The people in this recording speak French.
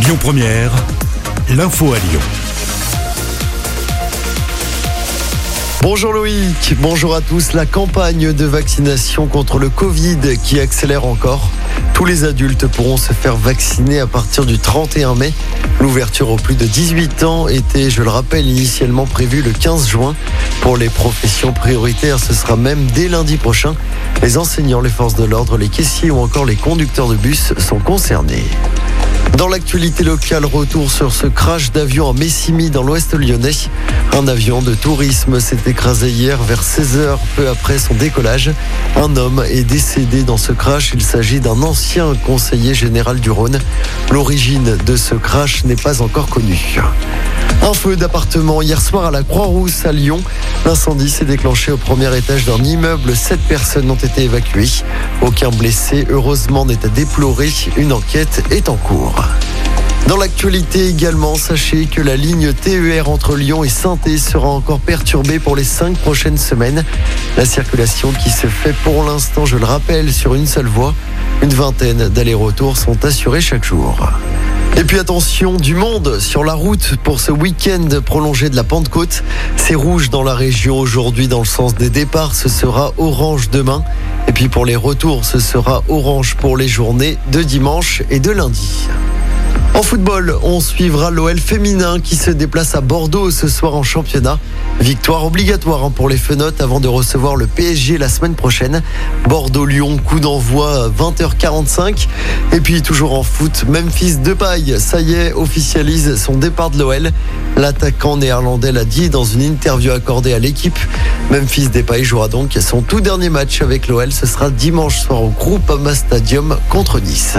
Lyon Première, l'info à Lyon. Bonjour Loïc, bonjour à tous. La campagne de vaccination contre le Covid qui accélère encore. Tous les adultes pourront se faire vacciner à partir du 31 mai. L'ouverture aux plus de 18 ans était, je le rappelle, initialement prévue le 15 juin. Pour les professions prioritaires, ce sera même dès lundi prochain. Les enseignants, les forces de l'ordre, les caissiers ou encore les conducteurs de bus sont concernés. Dans l'actualité locale, retour sur ce crash d'avion à Messimy dans l'ouest lyonnais. Un avion de tourisme s'est écrasé hier vers 16h, peu après son décollage. Un homme est décédé dans ce crash. Il s'agit d'un ancien conseiller général du Rhône. L'origine de ce crash n'est pas encore connue. Un feu d'appartement hier soir à la Croix-Rousse à Lyon. L'incendie s'est déclenché au premier étage d'un immeuble. Sept personnes ont été évacuées. Aucun blessé, heureusement, n'est à déplorer. Une enquête est en cours. Dans l'actualité également, sachez que la ligne TER entre Lyon et saint sera encore perturbée pour les cinq prochaines semaines. La circulation qui se fait pour l'instant, je le rappelle, sur une seule voie. Une vingtaine d'allers-retours sont assurés chaque jour. Et puis attention, du monde sur la route pour ce week-end prolongé de la Pentecôte. C'est rouge dans la région aujourd'hui dans le sens des départs, ce sera orange demain. Et puis pour les retours, ce sera orange pour les journées de dimanche et de lundi. En football, on suivra l'OL féminin qui se déplace à Bordeaux ce soir en championnat. Victoire obligatoire hein, pour les Fenotes avant de recevoir le PSG la semaine prochaine. Bordeaux-Lyon, coup d'envoi 20h45. Et puis toujours en foot, Memphis Depay, ça y est, officialise son départ de l'OL. L'attaquant néerlandais l'a dit dans une interview accordée à l'équipe. Memphis Depay jouera donc son tout dernier match avec l'OL. Ce sera dimanche soir au Groupama Stadium contre Nice.